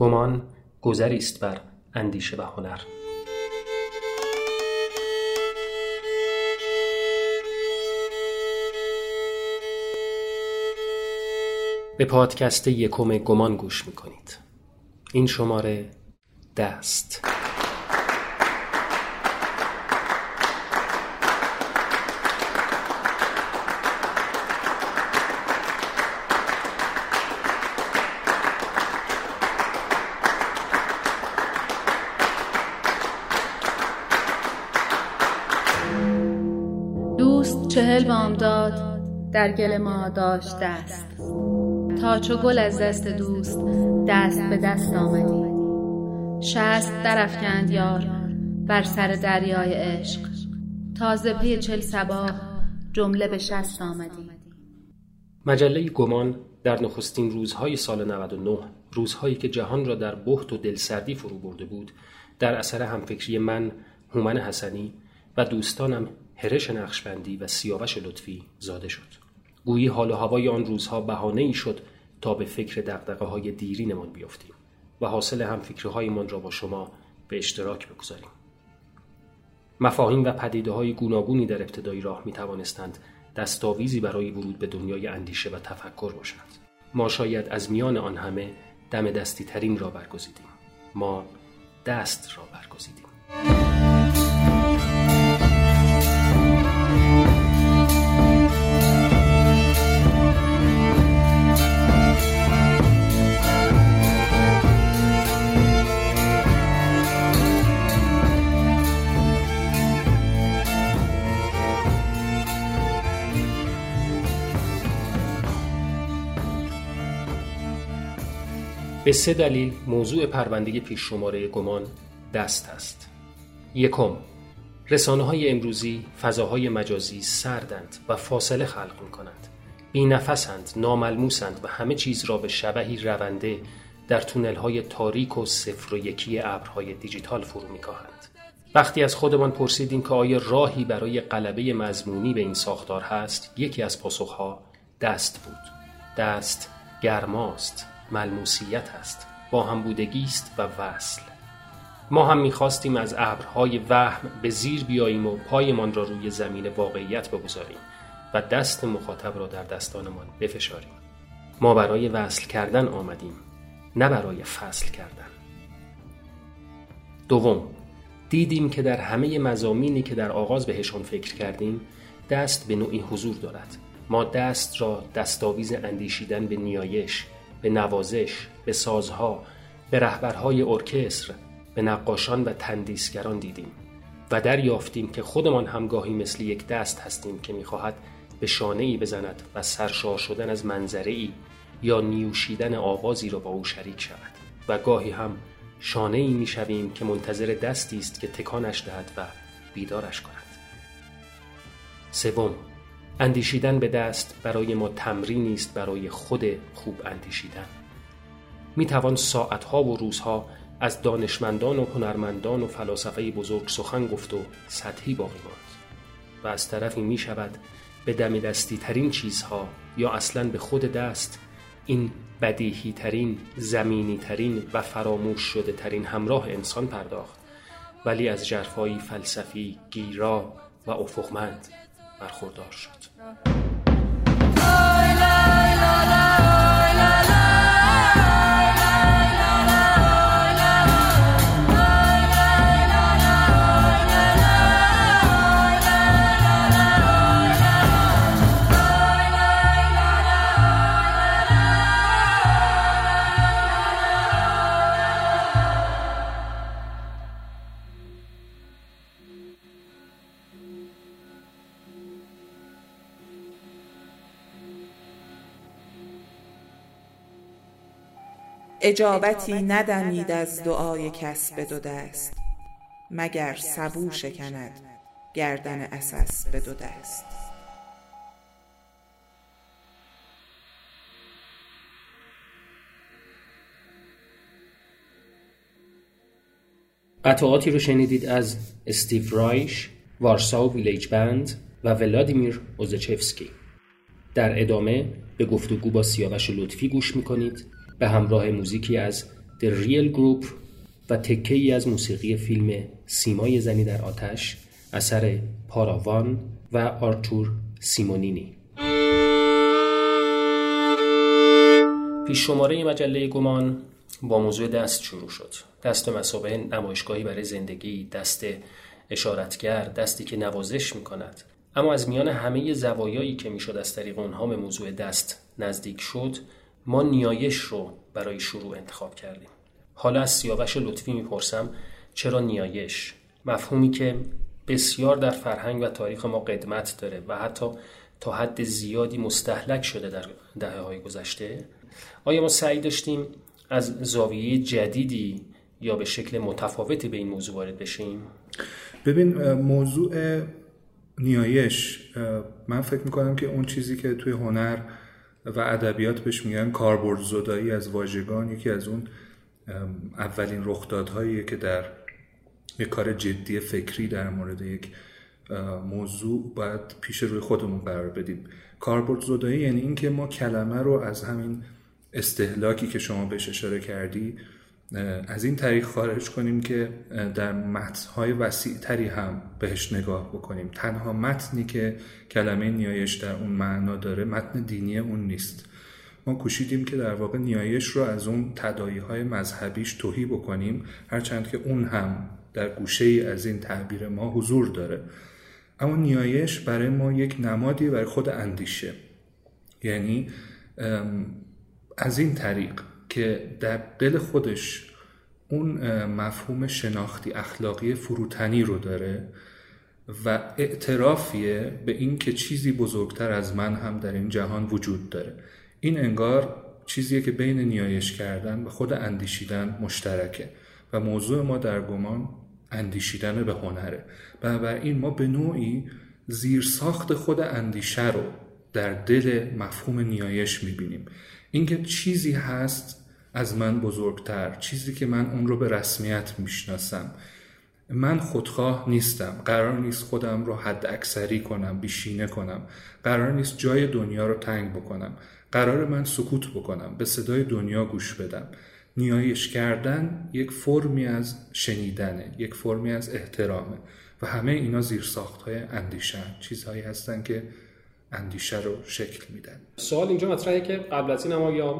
گمان گذری است بر اندیشه و هنر. به پادکست یکم گمان گوش می‌کنید. این شماره دست. در گل ما داشت دست. تا چو گل از دست دوست دست به دست آمدی. شست درفکند یار بر سر دریای عشق. تازه پی چل سباه جمله به شست آمدی. مجله گمان در نخستین روزهای سال 99 روزهایی که جهان را در بحت و دلسردی فرو برده بود در اثر همفکری من هومن حسنی و دوستانم هرش نقشبندی و سیاوش لطفی زاده شد. گویی حال و هوای آن روزها بهانه ای شد تا به فکر دقدقه های دیرینمان بیفتیم و حاصل هم فکرهایمان را با شما به اشتراک بگذاریم. مفاهیم و پدیده های گوناگونی در ابتدای راه می توانستند دستاویزی برای ورود به دنیای اندیشه و تفکر باشند. ما شاید از میان آن همه دم دستی ترین را برگزیدیم. ما دست را برگزیدیم. به سه دلیل موضوع پرونده پیش شماره گمان دست است. یکم رسانه های امروزی فضاهای مجازی سردند و فاصله خلق می کنند. بی نفسند، ناملموسند و همه چیز را به شبهی رونده در تونل های تاریک و صفر و یکی ابرهای دیجیتال فرو می کاهند. وقتی از خودمان پرسیدیم که آیا راهی برای قلبه مضمونی به این ساختار هست یکی از پاسخها دست بود دست گرماست ملموسیت است با هم است و وصل. ما هم می‌خواستیم از ابرهای وهم به زیر بیاییم و پایمان را روی زمین واقعیت بگذاریم و دست مخاطب را در دستانمان بفشاریم. ما برای وصل کردن آمدیم نه برای فصل کردن. دوم دیدیم که در همه مزامینی که در آغاز بهشان فکر کردیم دست به نوعی حضور دارد. ما دست را دستاویز اندیشیدن به نیایش به نوازش به سازها به رهبرهای ارکستر به نقاشان و تندیسگران دیدیم و دریافتیم که خودمان همگاهی مثل یک دست هستیم که می‌خواهد به شانه ای بزند و سرشار شدن از منظره ای یا نیوشیدن آوازی را با او شریک شود. و گاهی هم شانه ای می‌شویم که منتظر دستی است که تکانش دهد و بیدارش کند. سوم اندیشیدن به دست برای ما تمرینی است برای خود خوب اندیشیدن. می توان ساعتها و روزها از دانشمندان و هنرمندان و فلاسفه بزرگ سخن گفت و سطحی باقی ماند و از طرفی می شود به دم دستی ترین چیزها یا اصلا به خود دست این بدیهی ترین زمینی ترین و فراموش شده ترین همراه انسان پرداخت. ولی از جرفایی فلسفی گیرا و افقمند برخوردار شد. اجابتی ندمید از دعای کس به دو دست. مگر سبو شکند گردن عسس به دو دست. قطعاتی رو شنیدید از استیو رایش، وارساو ویلیج بند و ولادیمیر اوزچفسکی. در ادامه به گفتگو با سیاوش لطفی گوش می‌کنید. به همراه موزیکی از The Real Group و تکه ای از موسیقی فیلم سیمای زنی در آتش اثر پاراوان و آرتور سیمونینی. پیش شماره مجله گمان با موضوع دست شروع شد. دست مسابقه نمایشگاهی برای زندگی دست اشارتگر دستی که نوازش می کند اما از میان همه زوایایی که می‌شد از طریق اونها به موضوع دست نزدیک شد ما نیایش رو برای شروع انتخاب کردیم. حالا از سیاوش لطفی می‌پرسم چرا نیایش؟ مفهومی که بسیار در فرهنگ و تاریخ ما قدمت داره و حتی تا حد زیادی مستحلک شده در دهه های گذشته. آیا ما سعی داشتیم از زاویه جدیدی یا به شکل متفاوتی به این موضوع وارد بشیم؟ ببین موضوع نیایش من فکر می‌کنم که اون چیزی که توی هنر و ادبیات بهش میگن کاربرد زدایی از واژگان. یکی از اون اولین رخدادهایی که در یک کار جدی فکری در مورد یک موضوع باید پیش روی خودمون قرار بدیم. کاربرد زدایی یعنی اینکه ما کلمه رو از همین استهلاکی که شما بهش اشاره کردی از این طریق خارج کنیم که در متنهای وسیع تری هم بهش نگاه بکنیم. تنها متنی که کلمه نیایش در اون معنا داره متن دینی اون نیست. ما کوشیدیم که در واقع نیایش رو از اون تدایی های مذهبیش توهی بکنیم هرچند که اون هم در گوشه ای از این تعبیر ما حضور داره. اما نیایش برای ما یک نمادی برای خود اندیشه. یعنی از این طریق که در دل خودش اون مفهوم شناختی اخلاقی فروتنی رو داره و اعترافیه به این که چیزی بزرگتر از من هم در این جهان وجود داره. این انگار چیزیه که بین نیایش کردن و خود اندیشیدن مشترکه و موضوع ما در گمان اندیشیدن به هنره. بنابراین ما به نوعی زیرساخت خود اندیشه رو در دل مفهوم نیایش می‌بینیم. اینکه چیزی هست از من بزرگتر چیزی که من اون رو به رسمیت می‌شناسم. من خودخواه نیستم. قرار نیست خودم رو حد اکثری کنم بیشینه کنم. قرار نیست جای دنیا رو تنگ بکنم. قرار من سکوت بکنم به صدای دنیا گوش بدم. نیایش کردن یک فرمی از شنیدنه یک فرمی از احترامه. و همه اینا زیر ساخت های اندیشن چیزهایی هستن که اندیشه رو شکل میدن. سوال اینجا مطرحه که قبل از این اما یا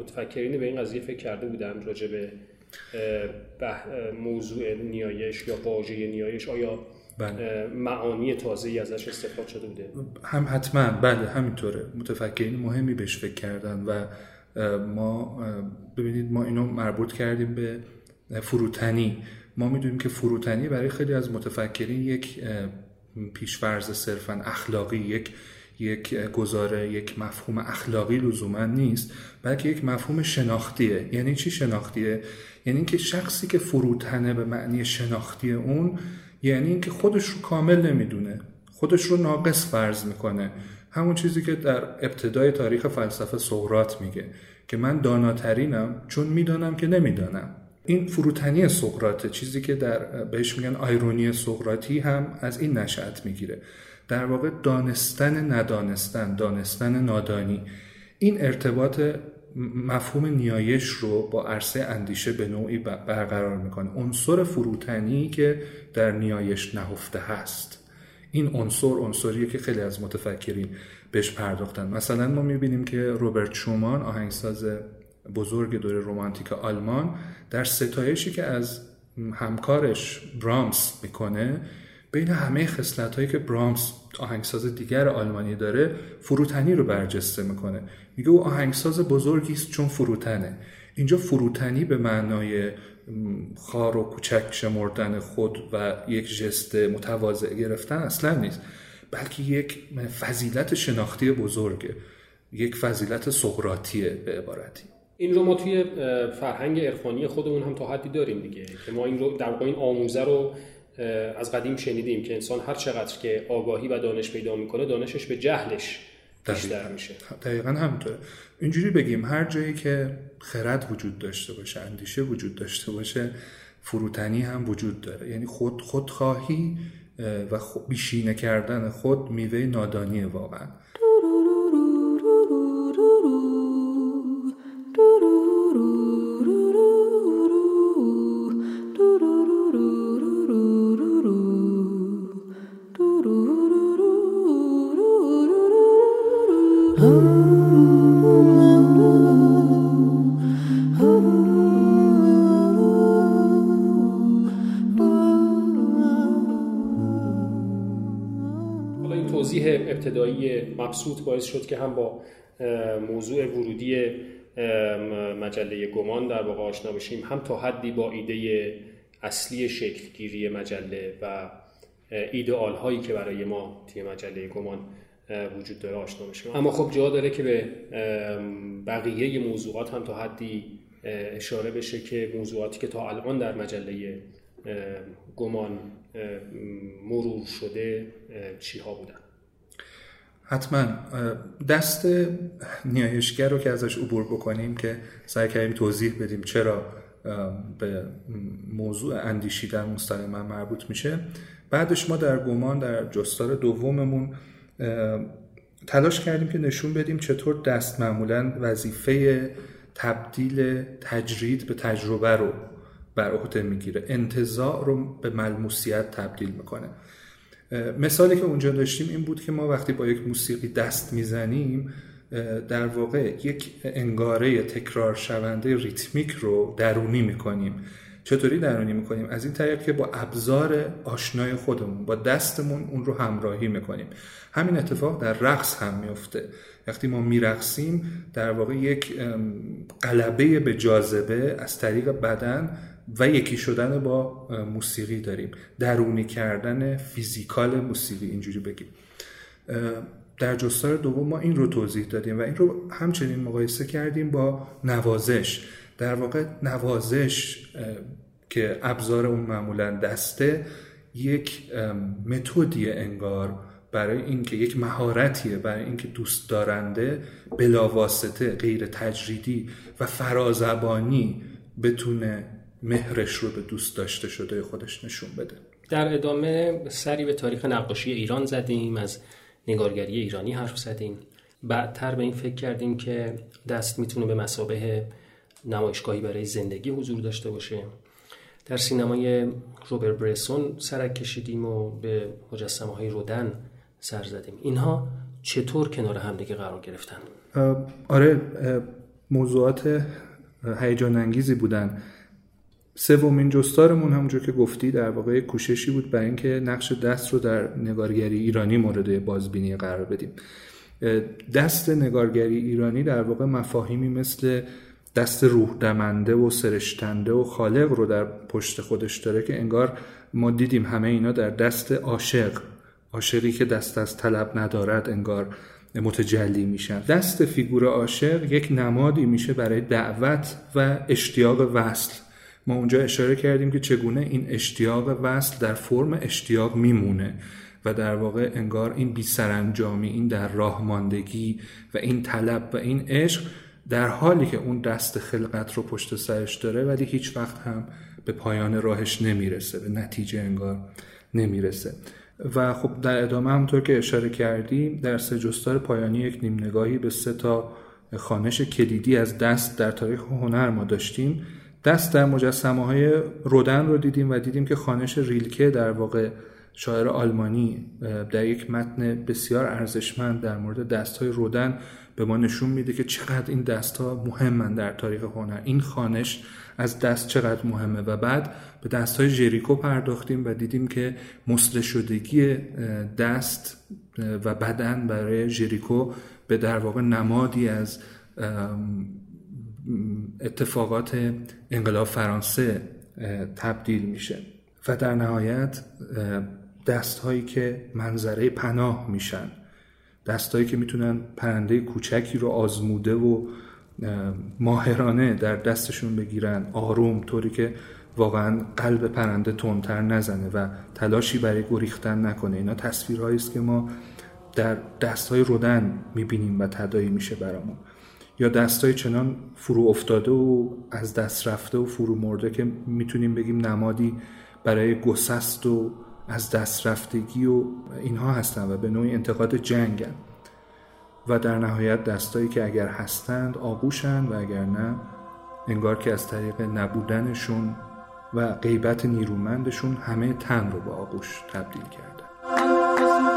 متفکرین به این قضیه فکر کرده بودن راجع به موضوع نیایش یا واژه نیایش؟ آیا بله. معانی تازه ای ازش استفاده شده بوده؟ هم حتما. بله همینطوره. متفکرین مهمی بهش فکر کردن و ما ببینید ما اینو مربوط کردیم به فروتنی. ما می‌دونیم که فروتنی برای خیلی از متفکرین یک پیشفرز صرفا اخلاقی یک یک گزاره یک مفهوم اخلاقی لزوما نیست بلکه یک مفهوم شناختیه. یعنی چی شناختیه؟ یعنی اینکه شخصی که فروتنه به معنی شناختی اون یعنی اینکه خودش رو کامل نمی‌دونه. خودش رو ناقص فرض می‌کنه. همون چیزی که در ابتدای تاریخ فلسفه سقراط میگه که من داناترینم چون می‌دانم که نمی‌دانم. این فروتنی سقراطه چیزی که در بهش میگن آیرونی سقراطی هم از این نشأت می‌گیره. در واقع دانستن ندانستن دانستن نادانی. این ارتباط مفهوم نیایش رو با عرصه اندیشه به نوعی برقرار می‌کنه. عنصر فروتنی که در نیایش نهفته هست. این عنصر عنصریه که خیلی از متفکرین بهش پرداختن. مثلا ما می‌بینیم که روبرت شومان آهنگساز بزرگ دوره رومانتیک آلمان در ستایشی که از همکارش برامس می‌کنه بین همه خصلت هایی که برامس آهنگساز دیگر آلمانی داره فروتنی رو برجسته می‌کنه. میگه او آهنگساز بزرگی است چون فروتنه. اینجا فروتنی به معنای خار و کوچک شمردن خود و یک جست متواضع گرفتن اصلا نیست بلکه یک فضیلت شناختی بزرگه یک فضیلت سقراطیه به عبارتی. این رو ما توی فرهنگ عرفانی خودمون هم تا حدی داریم دیگه. که ما این رو در واقع این آموزه رو از قدیم شنیدیم که انسان هر چقدر که آگاهی و دانش پیدا می‌کنه دانشش به جهلش بیشتر میشه. دقیقا همینطوره. اینجوری بگیم هر جایی که خرد وجود داشته باشه اندیشه وجود داشته باشه فروتنی هم وجود داره. یعنی خود خودخواهی و بیشینه کردن خود میوه نادانی واقعا. مبسوط باعث شد که هم با موضوع ورودی مجله گمان در واقع آشنا بشیم هم تا حدی با ایده اصلی شکلگیری مجله و ایدئال هایی که برای ما توی مجله گمان وجود داره آشنا بشیم. اما خب جا داره که به بقیه موضوعات هم تا حدی اشاره بشه که موضوعاتی که تا الان در مجله گمان مرور شده چی ها بودن. حتما دست نیایشگر رو که ازش عبور بکنیم که سعی کردیم توضیح بدیم چرا به موضوع اندیشیدن مستقیما مربوط میشه. بعدش ما در گمان در جستار دوممون تلاش کردیم که نشون بدیم چطور دست معمولا وظیفه تبدیل تجرید به تجربه رو بر عهده می‌گیره. انتظاع رو به ملموسیت تبدیل می‌کنه. مثالی که اونجا داشتیم این بود که ما وقتی با یک موسیقی دست می‌زنیم در واقع یک انگاره تکرار شونده ریتمیک رو درونی می‌کنیم. چطوری درونی می‌کنیم؟ از این طریق که با ابزار آشنای خودمون با دستمون اون رو همراهی می‌کنیم. همین اتفاق در رقص هم میفته وقتی ما میرقصیم در واقع یک قلبه به جاذبه از طریق بدن و یکی شدن با موسیقی داریم. درونی کردن فیزیکال موسیقی اینجوری بگیم. در جستار دوم ما این رو توضیح دادیم و این رو همچنین مقایسه کردیم با نوازش. در واقع نوازش که ابزار اون معمولا دسته یک متدی انگار برای اینکه یک مهارتیه برای اینکه دوست دارنده بلاواسطه غیر تجریدی و فرازبانی بتونه مهرش رو به دوست داشته شده خودش نشون بده. در ادامه سری به تاریخ نقاشی ایران زدیم از نگارگری ایرانی حرف زدیم. بعدتر به این فکر کردیم که دست می‌تونه به مسابه نمایشگاهی برای زندگی حضور داشته باشه. در سینمای روبر برسون سرک کشیدیم و به مجسمه های رودن سر زدیم. اینها چطور کنار همدیگه قرار گرفتن؟ آره موضوعات هیجان انگیزی بودن. سومین جستارمون همونجور که گفتی در واقع کوششی بود برای اینکه نقش دست رو در نگارگری ایرانی مورد بازبینی قرار بدیم. دست نگارگری ایرانی در واقع مفاهیمی مثل دست روح دمنده و سرشتنده و خالق رو در پشت خودش داره که انگار ما دیدیم همه اینا در دست عاشق عاشقی که دست از طلب ندارد انگار متجلی میشن. دست فیگور عاشق یک نمادی میشه برای دعوت و اشتیاق وصل. ما اونجا اشاره کردیم که چگونه این اشتیاق وصل در فرم اشتیاق میمونه و در واقع انگار این بی سرانجامی این در راه ماندگی و این طلب و این عشق در حالی که اون دست خلقت رو پشت سرش داره ولی هیچ وقت هم به پایان راهش نمی‌رسه به نتیجه انگار نمی‌رسه. و خب در ادامه همونطور که اشاره کردیم در سه جستار پایانی یک نیم نگاهی به سه تا خانش کلیدی از دست در تاریخ هنر ما داشتیم. دست در مجسمه های رودن رو دیدیم و دیدیم که خانش ریلکه در واقع شاعر آلمانی در یک متن بسیار ارزشمند در مورد دست های رودن به ما نشون میده که چقدر این دست ها مهمن در تاریخ هنر. این خانش از دست چقدر مهمه و بعد به دست های جریکو پرداختیم و دیدیم که مسل شدگی دست و بدن برای جریکو به در واقع نمادی از اتفاقات انقلاب فرانسه تبدیل میشه. و در نهایت دست هایی که منظره پناه میشن دست هایی که می‌تونن پرنده کوچکی رو آزموده و ماهرانه در دستشون بگیرن آروم طوری که واقعا قلب پرنده تندتر نزنه و تلاشی برای گریختن نکنه. اینا تصویرهایی است که ما در دست های رودن می‌بینیم و تدایی میشه برامون. یا دستای چنان فرو افتاده و از دست رفته و فرو مرده که می‌تونیم بگیم نمادی برای گسست و از دست رفتگی و اینها هستن و به نوعی انتقاد جنگن. و در نهایت دستایی که اگر هستند آغوشند و اگر نه انگار که از طریق نبودنشون و غیبت نیرومندشون همه تن رو به آغوش تبدیل کردن.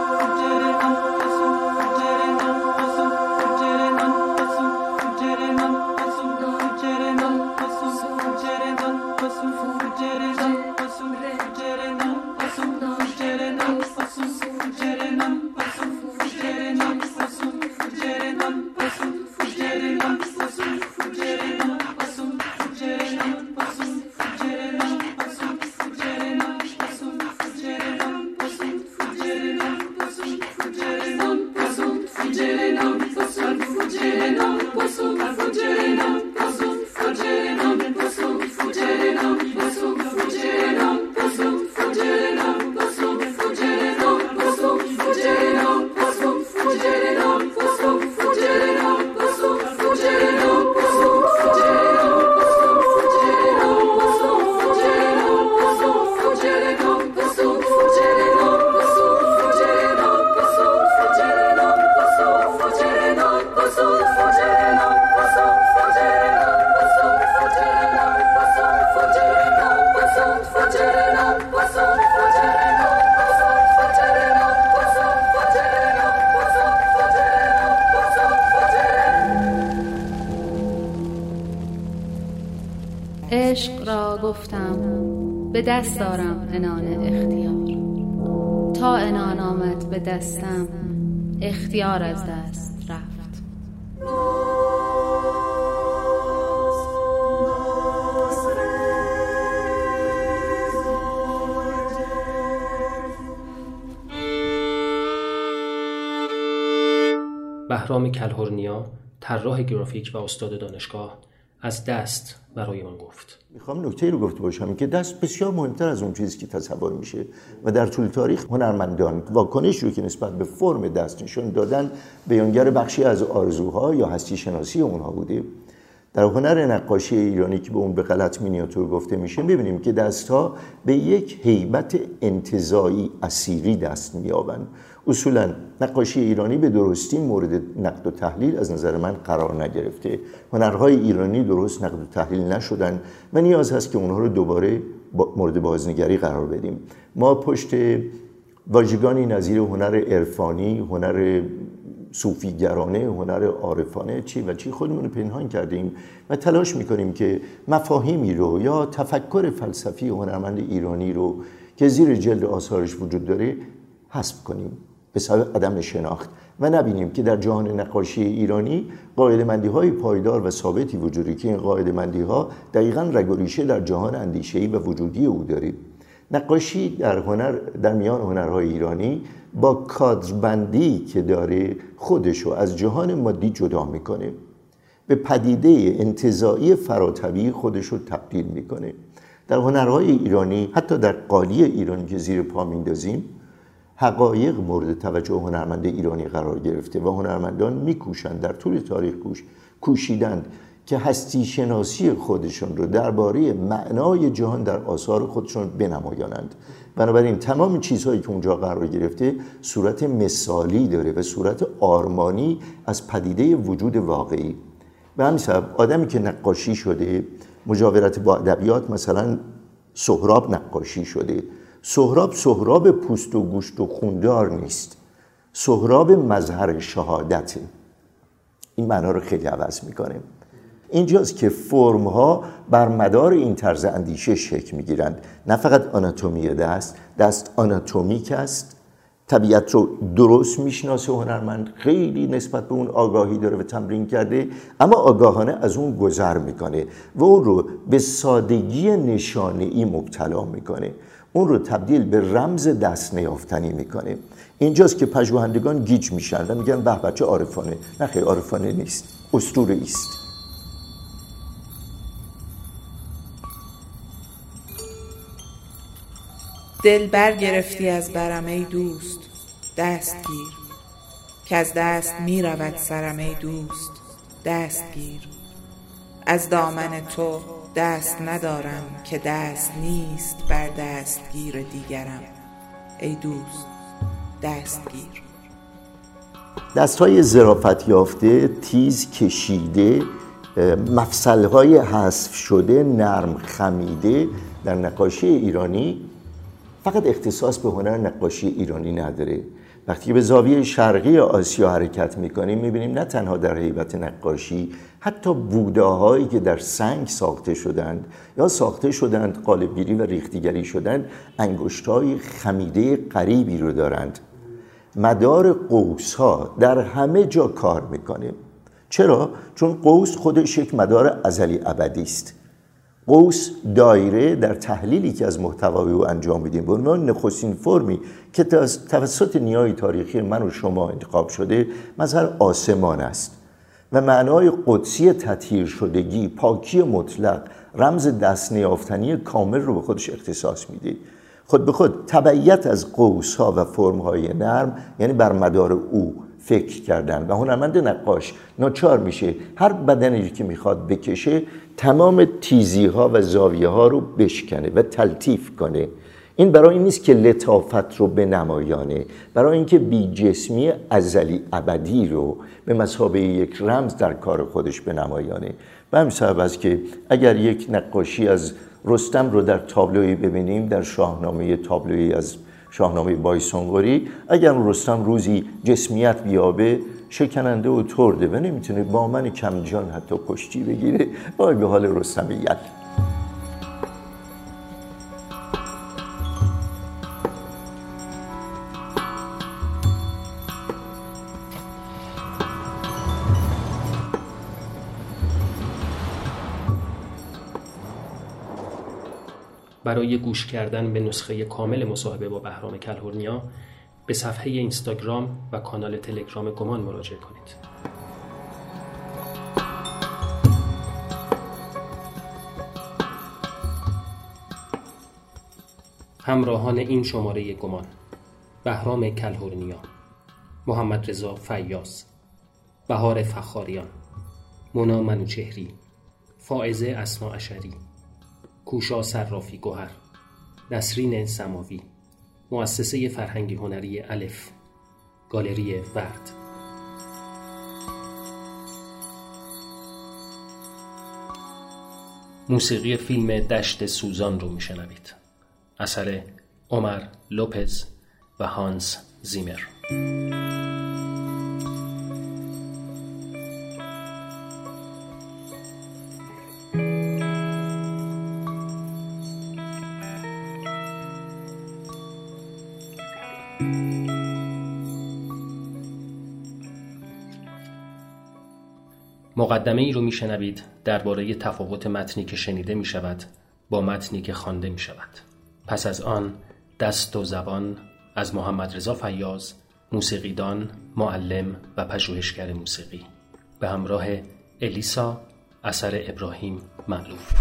دست دارم انان اختیار. تا انان آمد به دستم اختیار از دست رفت. بهرام کلهورنیا طراح گرافیک و استاد دانشگاه از دست برای من گفت. می‌خوام نکته رو گفته باشم که دست بسیار مهمتر از اون چیزی که تصور میشه و در طول تاریخ هنرمندان واکنش رو که نسبت به فرم دست نشون دادن بیانگر بخشی از آرزوها یا هستی شناسی اونها بوده. در هنر نقاشی ایرانی که به اون به غلط مینیاتور گفته میشه می‌بینیم که دستها به یک هیبت انتظایی اسیری دست میابند اصولا نقاشی ایرانی به درستی مورد نقد و تحلیل از نظر من قرار نگرفته. هنرهای ایرانی درست نقد و تحلیل نشدن و نیاز هست که اونها رو دوباره مورد بازنگری قرار بدیم. ما پشت واژگانی نظیر هنر عرفانی هنر صوفیگرانه هنر عارفانه چی و چی خودمون رو پنهان کردیم و تلاش می‌کنیم که مفاهیمی رو یا تفکر فلسفی هنرمند ایرانی رو که زیر جلد آثارش وجود داره حذف کنیم. به سبب عدم شناخت. و نبینیم که در جهان نقاشی ایرانی قاعده مندی های پایدار و ثابتی وجودی که این قاعده مندی ها دقیقا رگ در جهان اندیشه‌ای و وجودی او داریم. نقاشی در هنر در میان هنرهای ایرانی با کادربندی که داره خودشو از جهان مادی جدا می‌کنه. به پدیده انتظایی فراتبی خودش رو تبدیل می‌کنه. در هنرهای ایرانی حتی در قالی ایرانی که زیر پا میندازیم حقایق مورد توجه هنرمند ایرانی قرار گرفته و هنرمندان میکوشند در طول تاریخ کوش کوشیدند که هستی شناسی خودشون رو درباره معنای جهان در آثار خودشون بنمایانند. بنابراین تمام چیزهایی که اونجا قرار گرفته صورت مثالی داره و صورت آرمانی از پدیده وجود واقعی. به همین سبب آدمی که نقاشی شده مجاورت با ادبیات مثلا سهراب نقاشی شده. سهراب سهراب پوست و گوشت و خوندار نیست. سهراب مظهر شهادته این معنا رو خیلی عوض می‌کنه اینجاست که فرم ها بر مدار این طرز اندیشه شکل می‌گیرند. نه فقط آناتومی دست دست آناتومیک است. طبیعت رو درست می‌شناسه هنرمند خیلی نسبت به اون آگاهی داره و تمرین کرده اما آگاهانه از اون گذر می‌کنه و اون رو به سادگی نشانه ای مبتلا می‌کنه. اون رو تبدیل به رمز دست نیافتنی می‌کنه. اینجاست که پژوهندگان گیج میشن و میگن به بچه عارفانه. نه خیلی عارفانه نیست. اسطوره است دل برگرفتی از برم دوست. دست گیر. که از دست می رود سرم دوست. دست گیر. از دامن تو دست ندارم که دست نیست بر دستگیر دیگرم. ای دوست دستگیر دست های زرافت یافته تیز کشیده مفصل های حذف شده نرم خمیده در نقاشی ایرانی فقط اختصاص به هنر نقاشی ایرانی نداره. وقتی به زاویه شرقی آسیا حرکت می‌کنیم می‌بینیم نه تنها در حیبت نقاشی حتی بوداهایی که در سنگ ساخته شدند یا ساخته شدند قالبگیری و ریختیگری شدند انگشتای خمیده قریبی رو دارند. مدار قوس ها در همه جا کار می‌کنه. چرا؟ چون قوس خودش یک مدار ازلی ابدی است. قوس دایره در تحلیلی که از محتوای او انجام میدیم. به عنوان نخستین فرمی که توسط نیای تاریخی من و شما انتخاب شده مظهر آسمان است و معنای قدسی تطهیر شدگی پاکی مطلق رمز دست نیافتنی کامل رو به خودش اختصاص میده. خود به خود تبعیت از قوس ها و فرم های نرم یعنی بر مدار او فکر کردن و هنرمند نقاش ناچار میشه. هر بدنی که می‌خواد بکشه تمام تیزی ها و زاویه ها رو بشکنه و تلطیف کنه. این برای این نیست که لطافت رو به نمایانه برای اینکه بی جسمی ازلی ابدی رو به مسابقه یک رمز در کار خودش به نمایانه. و همین سبب است که اگر یک نقاشی از رستم رو در تابلوی ببینیم در شاهنامه تابلوی از شاهنامه بایسونگوری اگر رستم روزی جسمیت بیابه شکننده و ترده و نمی‌تونه با من کمجان حتی کشتی بگیره وای به حال رستمیت. برای گوش کردن به نسخه کامل مصاحبه با بهرام کلهورنیا به صفحه اینستاگرام و کانال تلگرام گمان مراجعه کنید. همراهان این شماره گمان بهرام کلهورنیا محمد رضا فیاض بهار فخاریان مونا منوچهری فائزه اسنا اشری کوشا صرافی گوهر نسرین سماوی مؤسسه فرهنگی هنری الف گالری ورد. موسیقی فیلم دشت سوزان رو میشنوید. اثر عمر لوپز و هانس زیمر. مقدمه ای رو میشنوید درباره تفاوت متنی که شنیده می شود با متنی که خوانده می شود. پس از آن دست و زبان از محمد رضا فیاض موسیقیدان، معلم و پژوهشگر موسیقی. به همراه الیسا اثر ابراهیم معلوف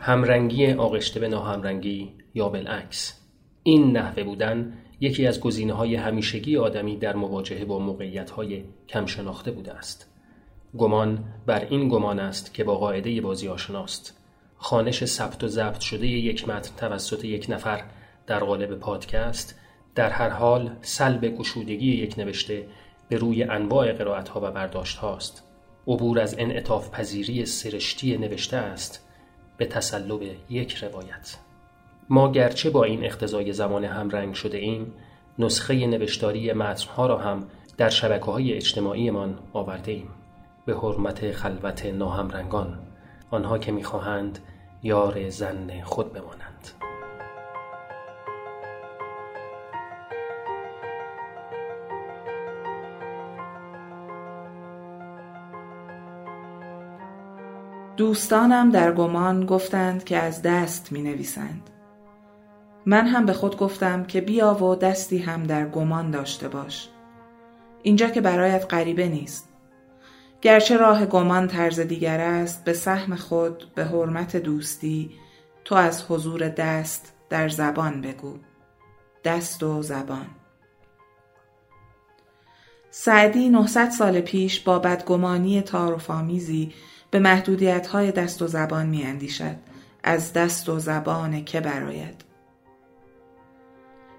همرنگی آغشته به ناهمرنگی یا بالعکس. این نحوه بودن یکی از گزینه های همیشگی آدمی در مواجهه با موقعیت های کم شناخته بوده است. گمان بر این گمان است که با قاعده بازی آشناست. خانش ثبت و ضبط شده یک متن توسط یک نفر در قالب پادکست در هر حال سلب گشودگی یک نوشته به روی انواع قرائت ها و برداشت هاست. عبور از انعطاف پذیری سرشتی نوشته است به تسلب یک روایت. ما گرچه با این اختزای زمان همرنگ شده ایم نسخه نوشتاری متنها را هم در شبکه های اجتماعیمان آورده ایم به حرمت خلوت ناهمرنگان آنها که می‌خواهند یار زن خود بمانند دوستانم در گمان گفتند که از دست می نویسند. من هم به خود گفتم که بیا و دستی هم در گمان داشته باش. اینجا که برایت غریبه نیست. گرچه راه گمان طرز دیگر است به سهم خود به حرمت دوستی تو از حضور دست در زبان بگو. دست و زبان. سعدی 900 سال پیش با بدگمانی تعارف‌آمیزی به محدودیت‌های دست و زبان می‌اندیشد از دست و زبان که براید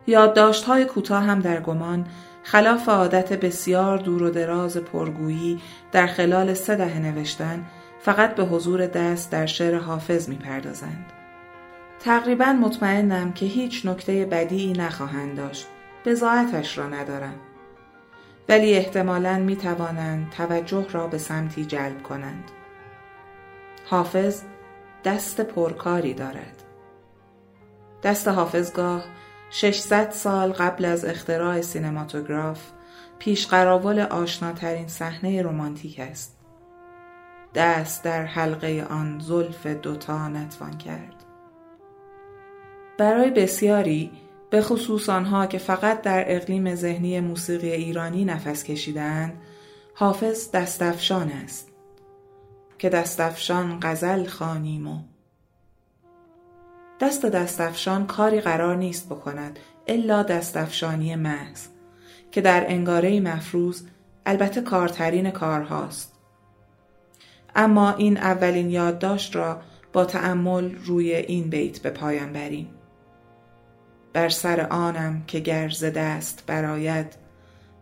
یادداشت‌های کوتاه هم در گمان خلاف عادت بسیار دور و دراز پرگویی در خلال سه دهه نوشتن فقط به حضور دست در شعر حافظ می‌پردازند. تقریبا مطمئنم که هیچ نکته بدی نخواهند داشت. بزاعتش را ندارم. ولی احتمالا می توانند توجه را به سمتی جلب کنند. حافظ دست پرکاری دارد. دست حافظگاه 600 سال قبل از اختراع سینماتوگراف پیش قراول آشناترین صحنه رمانتیک است. دست در حلقه آن زلف دوتا نتوان کرد. برای بسیاری به خصوص آنها که فقط در اقلیم ذهنی موسیقی ایرانی نفس کشیدند حافظ دستفشان است که دستفشان غزل خانیم و دست دستفشان کاری قرار نیست بکند الا دستفشانی محض که در انگاره مفروض البته کارترین کارهاست. اما این اولین یادداشت را با تأمل روی این بیت به پایان بریم. بر سر آنم که گرز دست براید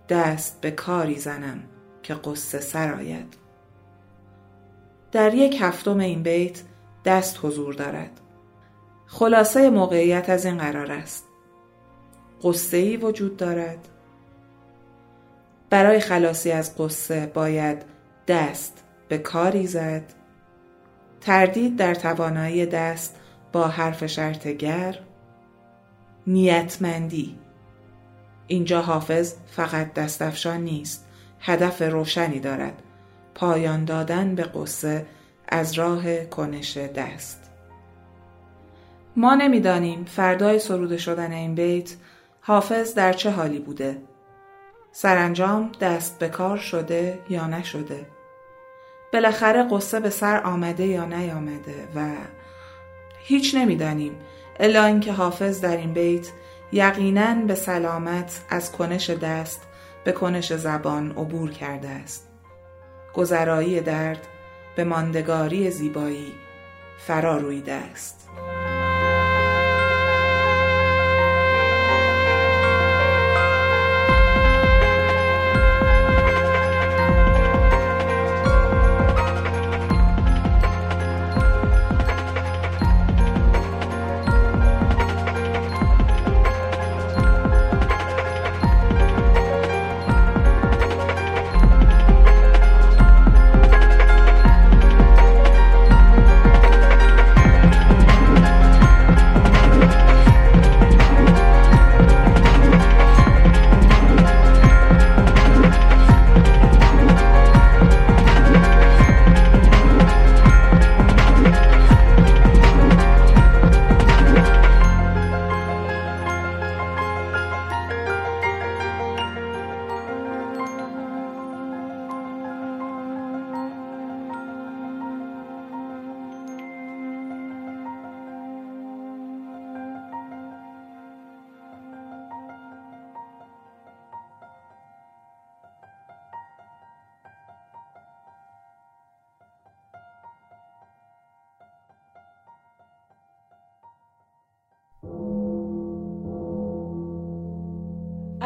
دست به کاری زنم که قصه سرآید در یک هفتم این بیت دست حضور دارد. خلاصه موقعیت از این قرار است. قصه ای وجود دارد. برای خلاصی از قصه باید دست به کاری زد. تردید در توانایی دست با حرف شرط گر نیتمندی. اینجا حافظ فقط دستفشان نیست. هدف روشنی دارد. پایان دادن به قصه از راه کنش دست. ما نمی‌دانیم فردای سروده شدن این بیت حافظ در چه حالی بوده. سرانجام دست به کار شده یا نشده؟ بالاخره قصه به سر آمده یا نیامده و هیچ نمی‌دانیم الا اینکه حافظ در این بیت یقینا به سلامت از کنش دست به کنش زبان عبور کرده است. گذرایی درد به ماندگاری زیبایی فرا رویده است.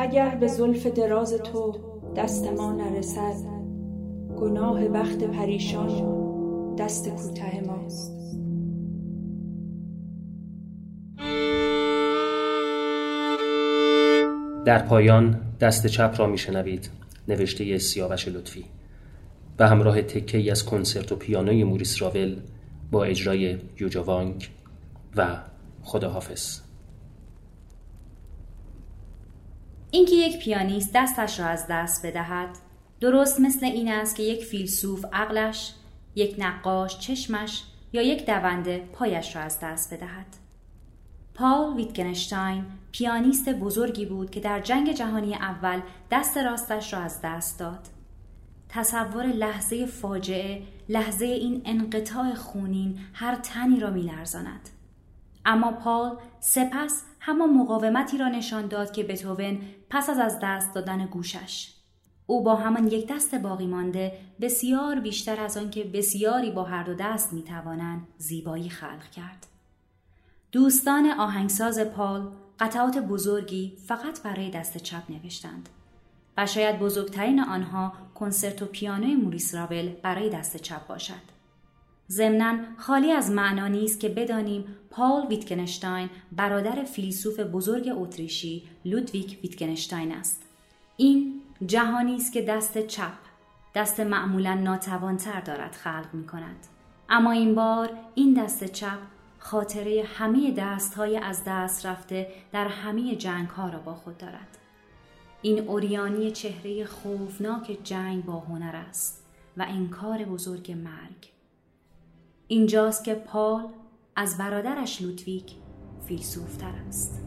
اگر به زلف دراز تو دست ما نرسد گناه بخت پریشان دست کوته ماست. در پایان دست چپ را میشنوید نوشته سیاوش لطفی. به همراه تکه از کنسرت و پیانوی موریس راول با اجرای یوجا وانگ و خداحافظ. اینکه یک پیانیست دستش را از دست بدهد درست مثل این است که یک فیلسوف عقلش یک نقاش چشمش یا یک دونده پایش را از دست بدهد. پال ویتگنشتاین پیانیست بزرگی بود که در جنگ جهانی اول دست راستش را از دست داد. تصور لحظه فاجعه لحظه این انقطاع خونین هر تنی را میلرزاند. اما پال سپس همان مقاومتی را نشان داد که بتوون پس از از دست دادن گوشش. او با همان یک دست باقی مانده بسیار بیشتر از آنکه بسیاری با هر دو دست می‌توانند زیبایی خلق کرد. دوستان آهنگساز پال قطعات بزرگی فقط برای دست چپ نوشتند و شاید بزرگترین آنها کنسرت و پیانوی موریس راول برای دست چپ باشد. ضمنا خالی از معنا نیست که بدانیم پال ویتگنشتاین برادر فیلسوف بزرگ اتریشی لودویک ویتگنشتاین است. این جهانی است که دست چپ دست معمولا ناتوانتر دارد خلق می کند اما این بار این دست چپ خاطره همه دست های از دست رفته در همه جنگ ها را با خود دارد. این اوریانی چهره خوفناک جنگ با هنر است و انکار بزرگ مرگ. اینجاست که پال از برادرش لوتویک فیلسوفتر است.